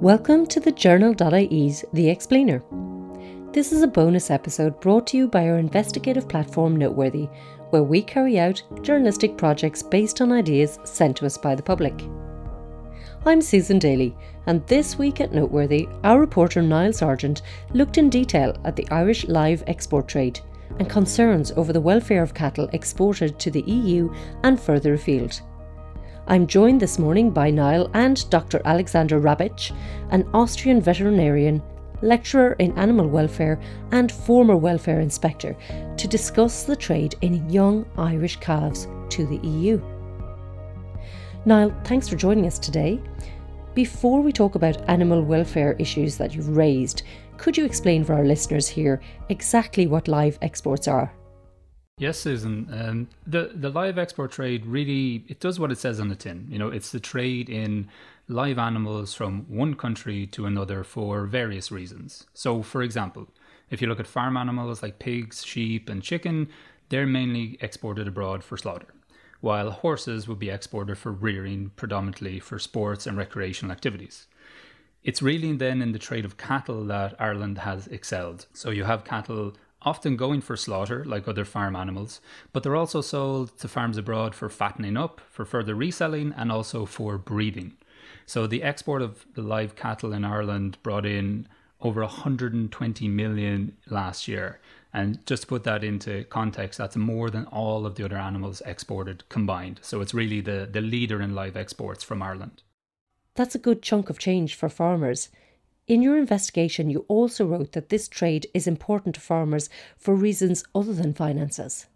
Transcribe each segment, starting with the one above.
Welcome to the Journal.ie's The Explainer. This is a bonus episode brought to you by our investigative platform Noteworthy, where we carry out journalistic projects based on ideas sent to us by the public. I'm Susan Daly, and this week at Noteworthy, our reporter Niall Sargent looked in detail at the Irish live export trade and concerns over the welfare of cattle exported to the EU and further afield. I'm joined this morning by Niall and Dr. Alexander Rabitsch, an Austrian veterinarian, lecturer in animal welfare, and former welfare inspector, to discuss the trade in young Irish calves to the EU. Niall, thanks for joining us today. Before we talk about animal welfare issues that you've raised, could you explain for our listeners here exactly what live exports are? Yes, Susan. Um, the the live export trade really it does what it says on the tin. You know, it's the trade in live animals from one country to another for various reasons. So, for example, if you look at farm animals like pigs, sheep, and chicken, they're mainly exported abroad for slaughter, while horses would be exported for rearing, predominantly for sports and recreational activities. It's really then in the trade of cattle that Ireland has excelled. So you have cattle often going for slaughter like other farm animals, but they're also sold to farms abroad for fattening up, for further reselling, and also for breeding. So the export of the live cattle in Ireland brought in over 120 million last year. And just to put that into context, that's more than all of the other animals exported combined. So it's really the, the leader in live exports from Ireland. That's a good chunk of change for farmers. In your investigation, you also wrote that this trade is important to farmers for reasons other than finances.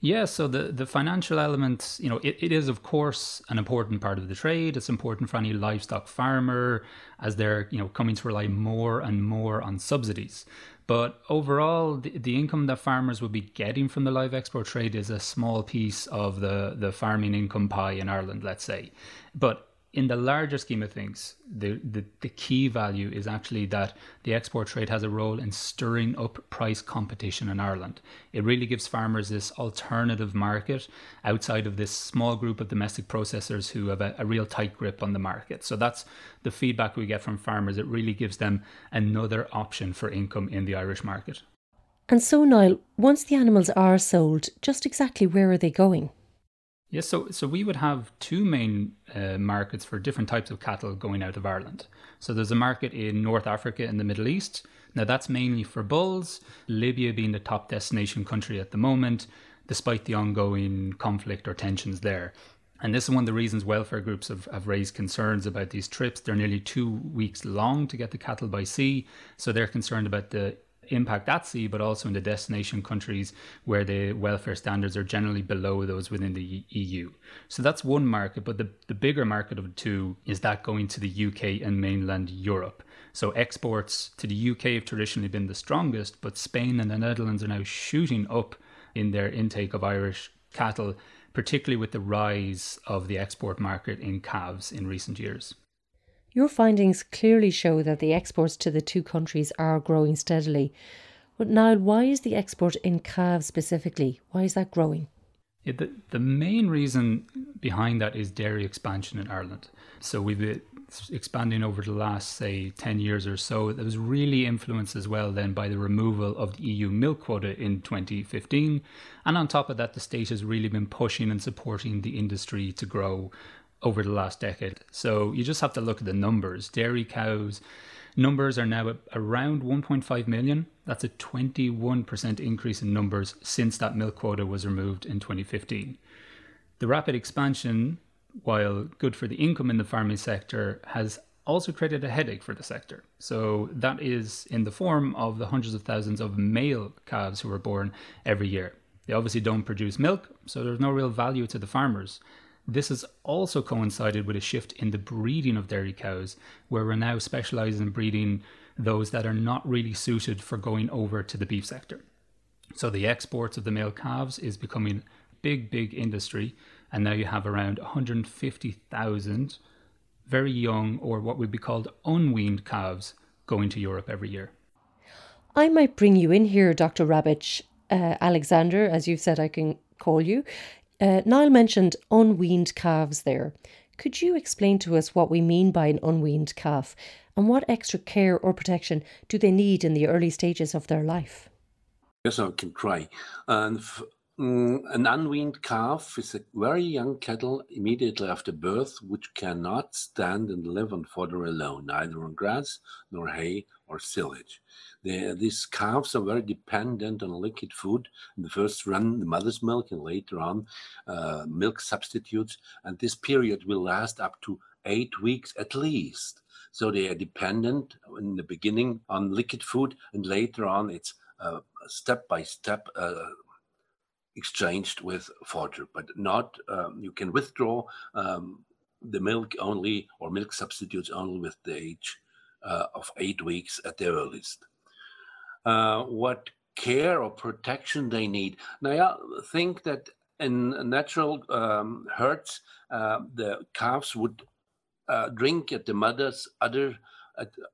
Yeah, so the, the financial element, you know, it, it is of course an important part of the trade. It's important for any livestock farmer as they're, you know, coming to rely more and more on subsidies. But overall, the, the income that farmers would be getting from the live export trade is a small piece of the, the farming income pie in Ireland, let's say. But in the larger scheme of things, the, the, the key value is actually that the export trade has a role in stirring up price competition in Ireland. It really gives farmers this alternative market outside of this small group of domestic processors who have a, a real tight grip on the market. So that's the feedback we get from farmers. It really gives them another option for income in the Irish market. And so, Niall, once the animals are sold, just exactly where are they going? Yes, so so we would have two main uh, markets for different types of cattle going out of Ireland. So there's a market in North Africa and the Middle East. Now that's mainly for bulls, Libya being the top destination country at the moment, despite the ongoing conflict or tensions there. And this is one of the reasons welfare groups have, have raised concerns about these trips. They're nearly two weeks long to get the cattle by sea. So they're concerned about the impact at sea, but also in the destination countries where the welfare standards are generally below those within the EU. So that's one market, but the, the bigger market of two is that going to the UK and mainland Europe. So exports to the UK have traditionally been the strongest, but Spain and the Netherlands are now shooting up in their intake of Irish cattle, particularly with the rise of the export market in calves in recent years. Your findings clearly show that the exports to the two countries are growing steadily. But now, why is the export in calves specifically? Why is that growing? Yeah, the, the main reason behind that is dairy expansion in Ireland. So we've been expanding over the last, say, 10 years or so. That was really influenced as well then by the removal of the EU milk quota in 2015. And on top of that, the state has really been pushing and supporting the industry to grow over the last decade. So you just have to look at the numbers. Dairy cows numbers are now around 1.5 million. That's a 21% increase in numbers since that milk quota was removed in 2015. The rapid expansion, while good for the income in the farming sector, has also created a headache for the sector. So that is in the form of the hundreds of thousands of male calves who are born every year. They obviously don't produce milk, so there's no real value to the farmers. This has also coincided with a shift in the breeding of dairy cows, where we're now specialising in breeding those that are not really suited for going over to the beef sector. So the exports of the male calves is becoming big, big industry, and now you have around 150,000 very young, or what would be called unweaned calves, going to Europe every year. I might bring you in here, Dr. Rabitsch, uh, Alexander, as you've said, I can call you. Uh, Niall mentioned unweaned calves there. Could you explain to us what we mean by an unweaned calf and what extra care or protection do they need in the early stages of their life? Yes, I can try. And Mm, an unweaned calf is a very young cattle immediately after birth, which cannot stand and live on fodder alone, neither on grass nor hay or silage. They, these calves are very dependent on liquid food. In the first run, the mother's milk, and later on, uh, milk substitutes. And this period will last up to eight weeks at least. So they are dependent in the beginning on liquid food, and later on, it's uh, step by step uh, exchanged with fodder, but not, um, you can withdraw um, the milk only or milk substitutes only with the age uh, of eight weeks at the earliest. Uh, what care or protection they need. Now, I think that in natural um, herds, uh, the calves would uh, drink at the mother's at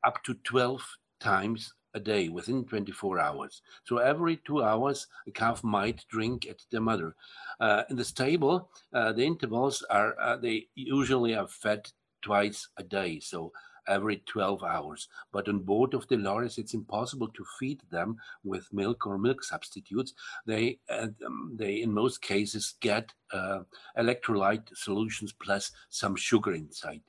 up to 12 times a day within 24 hours. So every two hours, a calf might drink at the mother. Uh, in the stable, uh, the intervals are uh, they usually are fed twice a day, so every 12 hours. But on board of the lorries, it's impossible to feed them with milk or milk substitutes. They um, they in most cases get uh, electrolyte solutions plus some sugar inside.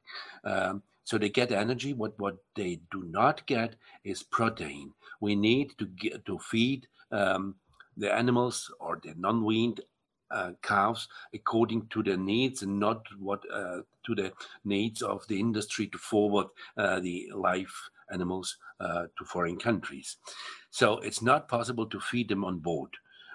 Um, so they get energy. What what they do not get is protein. We need to get to feed um, the animals or the non-weaned uh, calves according to their needs and not what uh, to the needs of the industry to forward uh, the live animals uh, to foreign countries. So it's not possible to feed them on board.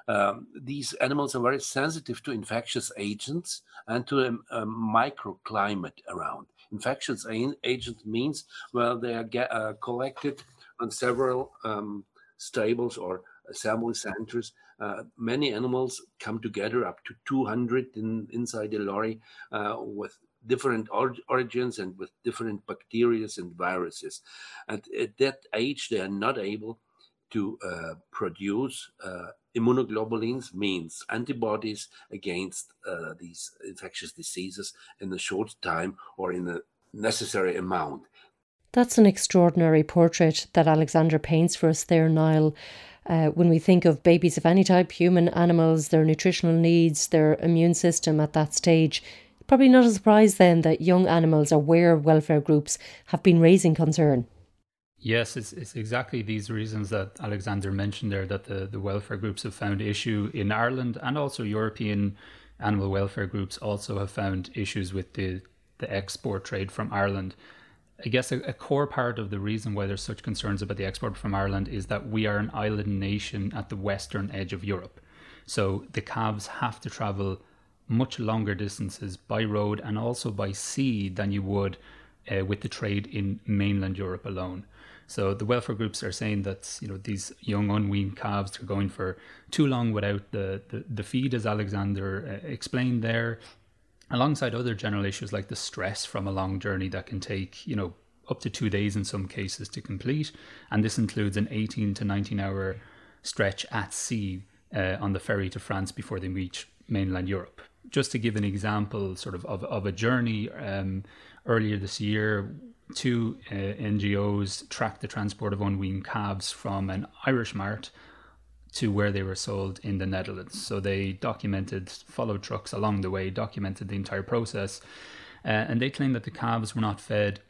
Um, these animals are very sensitive to infectious agents and to a, a microclimate around. Infectious agent means, well, they are get, uh, collected on several um, stables or assembly centers. Uh, many animals come together, up to 200 in, inside the lorry, uh, with different or- origins and with different bacteria and viruses. And at that age, they are not able to uh, produce uh, immunoglobulins means antibodies against uh, these infectious diseases in a short time or in a necessary amount. That's an extraordinary portrait that Alexander paints for us there, Niall. Uh, when we think of babies of any type, human, animals, their nutritional needs, their immune system at that stage, probably not a surprise then that young animals or where welfare groups have been raising concern. Yes, it's, it's exactly these reasons that Alexander mentioned there that the, the welfare groups have found issue in Ireland and also European animal welfare groups also have found issues with the, the export trade from Ireland. I guess a, a, core part of the reason why there's such concerns about the export from Ireland is that we are an island nation at the western edge of Europe. So the calves have to travel much longer distances by road and also by sea than you would uh, with the trade in mainland Europe alone. So the welfare groups are saying that you know these young unweaned calves are going for too long without the the, the feed, as Alexander uh, explained there, alongside other general issues like the stress from a long journey that can take you know up to two days in some cases to complete, and this includes an 18 to 19 hour stretch at sea uh, on the ferry to France before they reach mainland Europe. Just to give an example, sort of of, of a journey. Um, earlier this year, two uh, NGOs tracked the transport of unweaned calves from an Irish mart to where they were sold in the Netherlands. So they documented, followed trucks along the way, documented the entire process, uh, and they claimed that the calves were not fed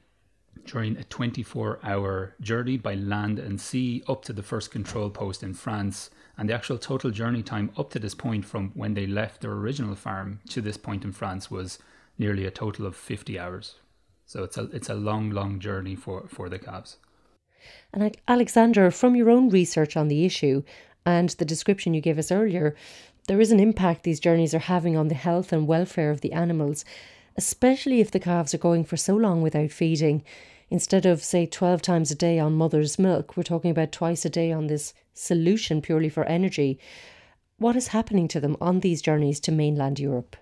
during a 24 hour journey by land and sea up to the first control post in France. And the actual total journey time up to this point from when they left their original farm to this point in France was nearly a total of 50 hours. So it's a it's a long, long journey for for the calves. And Alexander, from your own research on the issue and the description you gave us earlier, there is an impact these journeys are having on the health and welfare of the animals, especially if the calves are going for so long without feeding. Instead of, say, 12 times a day on mother's milk, we're talking about twice a day on this solution purely for energy. What is happening to them on these journeys to mainland Europe?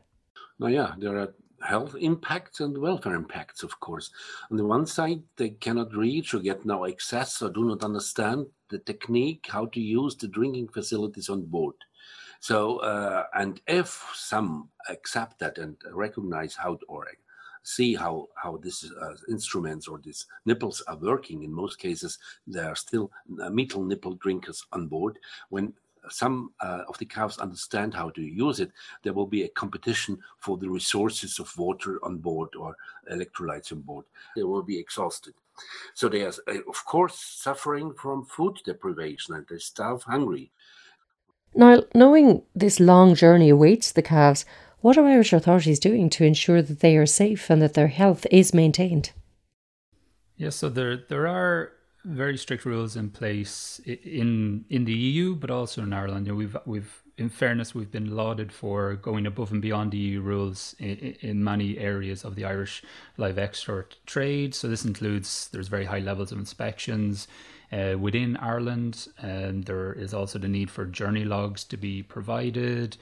Now, yeah, there are health impacts and welfare impacts, of course. On the one side, they cannot reach or get no access or do not understand the technique, how to use the drinking facilities on board. So, uh, and if some accept that and recognize how to, or see how how these uh, instruments or these nipples are working. In most cases, there are still uh, metal nipple drinkers on board. When some uh, of the calves understand how to use it, there will be a competition for the resources of water on board or electrolytes on board. They will be exhausted. So they are, uh, of course, suffering from food deprivation and they starve hungry. Now, knowing this long journey awaits the calves, what are Irish authorities doing to ensure that they are safe and that their health is maintained? Yes, so there there are very strict rules in place in in the EU, but also in Ireland. You know, we've we've in fairness, we've been lauded for going above and beyond the EU rules in, in many areas of the Irish live export trade. So this includes there's very high levels of inspections uh, within Ireland, and there is also the need for journey logs to be provided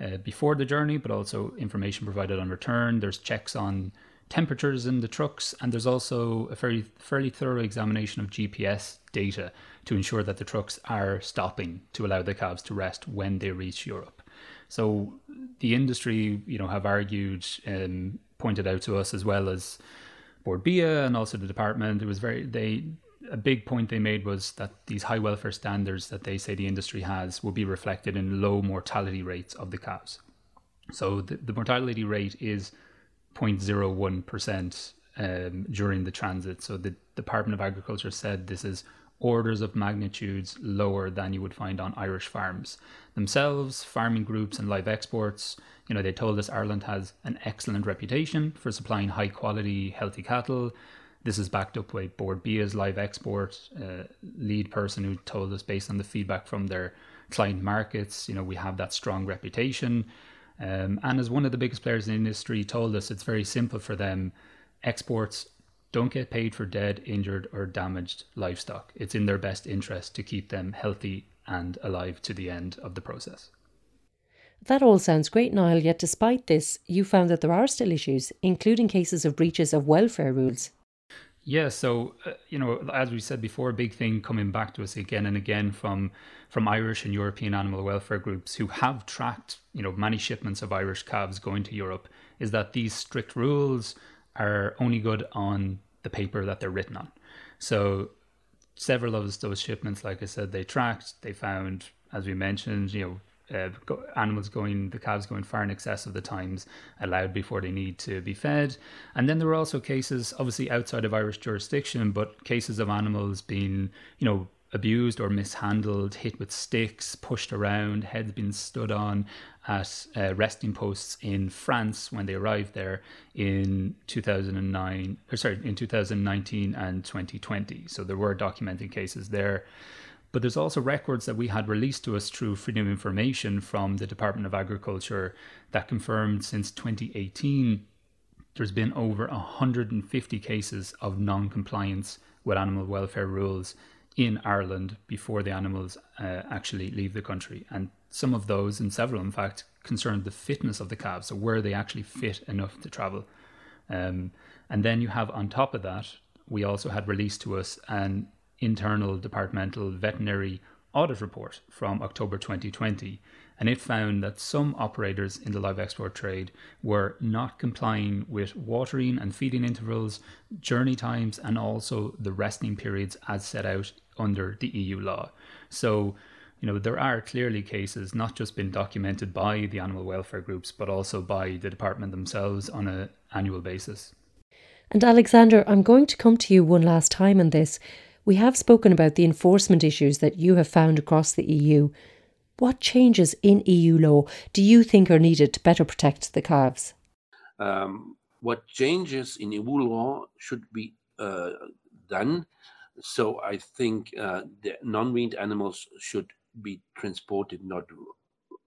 uh, before the journey, but also information provided on return. There's checks on temperatures in the trucks, and there's also a very fairly thorough examination of GPS data to ensure that the trucks are stopping to allow the calves to rest when they reach Europe. So the industry, you know, have argued and pointed out to us as well as Bord Bia and also the department. It was very they a big point they made was that these high welfare standards that they say the industry has will be reflected in low mortality rates of the calves. So the, the mortality rate is 0.01% um, during the transit. So the Department of Agriculture said this is orders of magnitudes lower than you would find on Irish farms themselves, farming groups, and live exports. You know, they told us Ireland has an excellent reputation for supplying high quality, healthy cattle. This is backed up by Bord Bia's live export uh, lead person who told us based on the feedback from their client markets, you know, we have that strong reputation. Um, and as one of the biggest players in the industry told us, it's very simple for them. Exports don't get paid for dead, injured, or damaged livestock. It's in their best interest to keep them healthy and alive to the end of the process. That all sounds great, Niall, yet despite this, you found that there are still issues, including cases of breaches of welfare rules. Yeah, so uh, you know, as we said before, a big thing coming back to us again and again from from Irish and European animal welfare groups who have tracked you know many shipments of Irish calves going to Europe is that these strict rules are only good on the paper that they're written on. So several of those shipments, like I said, they tracked, they found, as we mentioned, you know, uh, animals going, the calves going far in excess of the times allowed before they need to be fed. And then there were also cases, obviously outside of Irish jurisdiction, but cases of animals being, you know, abused or mishandled, hit with sticks, pushed around, heads being stood on at uh, resting posts in France when they arrived there in 2009, or sorry, in 2019 and 2020. So there were documented cases there. But there's also records that we had released to us through Freedom Information from the Department of Agriculture that confirmed since 2018 there's been over 150 cases of non compliance with animal welfare rules in Ireland before the animals uh, actually leave the country. And some of those, and several in fact, concerned the fitness of the calves, so were they actually fit enough to travel? Um, and then you have on top of that, we also had released to us an internal departmental veterinary audit report from October 2020, and it found that some operators in the live export trade were not complying with watering and feeding intervals, journey times, and also the resting periods as set out under the EU law. So, you know, there are clearly cases not just been documented by the animal welfare groups, but also by the department themselves on an annual basis. And Alexander, I'm going to come to you one last time on this. We have spoken about the enforcement issues that you have found across the EU. What changes in EU law do you think are needed to better protect the calves? Um, what changes in EU law should be uh, done? So I think uh, the non-weaned animals should be transported not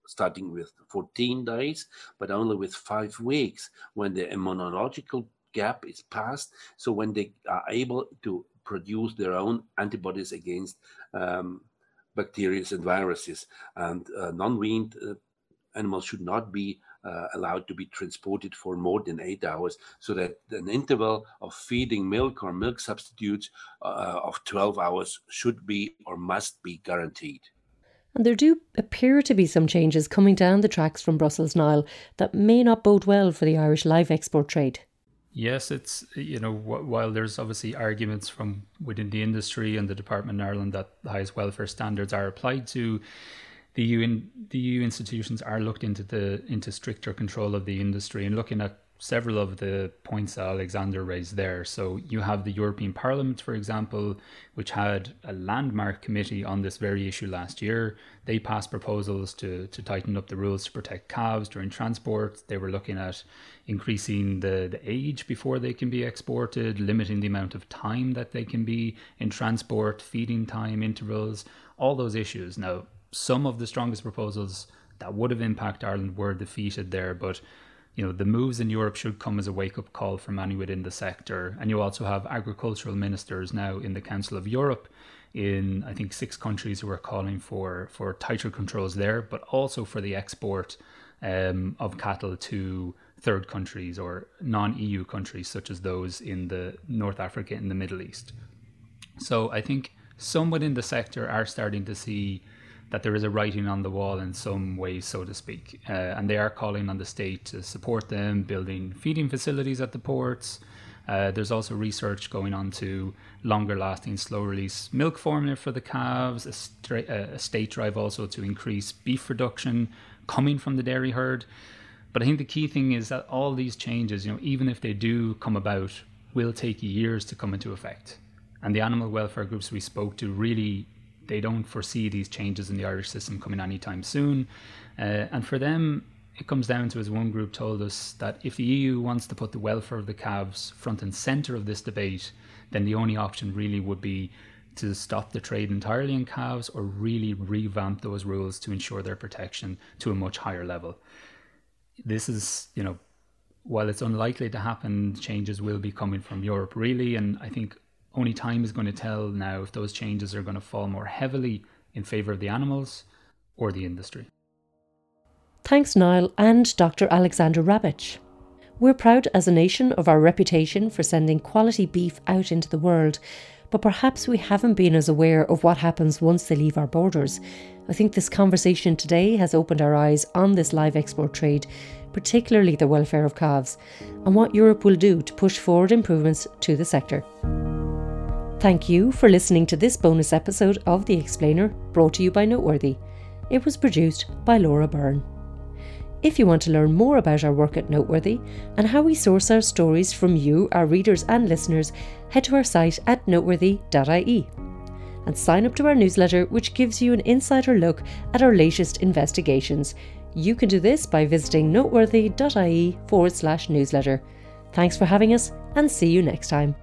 starting with 14 days, but only with five weeks when the immunological gap is passed. So when they are able to produce their own antibodies against um, bacteria and viruses. And uh, non-weaned uh, animals should not be uh, allowed to be transported for more than eight hours, so that an interval of feeding milk or milk substitutes uh, of 12 hours should be or must be guaranteed. And there do appear to be some changes coming down the tracks from Brussels Niall that may not bode well for the Irish live export trade. Yes, it's you know while there's obviously arguments from within the industry and the department in Ireland that the highest welfare standards are applied to, the EU in, the EU institutions are looked into the into stricter control of the industry and looking at several of the points Alexander raised there. So you have the European Parliament, for example, which had a landmark committee on this very issue last year. They passed proposals to, to tighten up the rules to protect calves during transport. They were looking at increasing the, the age before they can be exported, limiting the amount of time that they can be in transport, feeding time intervals, all those issues. Now, some of the strongest proposals that would have impacted Ireland were defeated there, but you know, the moves in Europe should come as a wake up call for many within the sector. And you also have agricultural ministers now in the Council of Europe in I think six countries who are calling for for tighter controls there, but also for the export um, of cattle to third countries or non-EU countries such as those in the North Africa and the Middle East. So I think some within the sector are starting to see that there is a writing on the wall in some ways, so to speak. Uh, and they are calling on the state to support them, building feeding facilities at the ports. Uh, there's also research going on to longer lasting slow release milk formula for the calves, a, stra- uh, a state drive also to increase beef production coming from the dairy herd. But I think the key thing is that all these changes, you know, even if they do come about, will take years to come into effect. And the animal welfare groups we spoke to really they don't foresee these changes in the Irish system coming anytime soon. Uh, and for them, it comes down to, as one group told us, that if the EU wants to put the welfare of the calves front and centre of this debate, then the only option really would be to stop the trade entirely in calves or really revamp those rules to ensure their protection to a much higher level. This is, you know, while it's unlikely to happen, changes will be coming from Europe, really. And I think only time is going to tell now if those changes are going to fall more heavily in favour of the animals or the industry. Thanks, Niall and Dr. Alexander Rabitsch. We're proud as a nation of our reputation for sending quality beef out into the world, but perhaps we haven't been as aware of what happens once they leave our borders. I think this conversation today has opened our eyes on this live export trade, particularly the welfare of calves, and what Europe will do to push forward improvements to the sector. Thank you for listening to this bonus episode of The Explainer, brought to you by Noteworthy. It was produced by Laura Byrne. If you want to learn more about our work at Noteworthy and how we source our stories from you, our readers and listeners, head to our site at noteworthy.ie and sign up to our newsletter, which gives you an insider look at our latest investigations. You can do this by visiting noteworthy.ie forward slash newsletter. Thanks for having us and see you next time.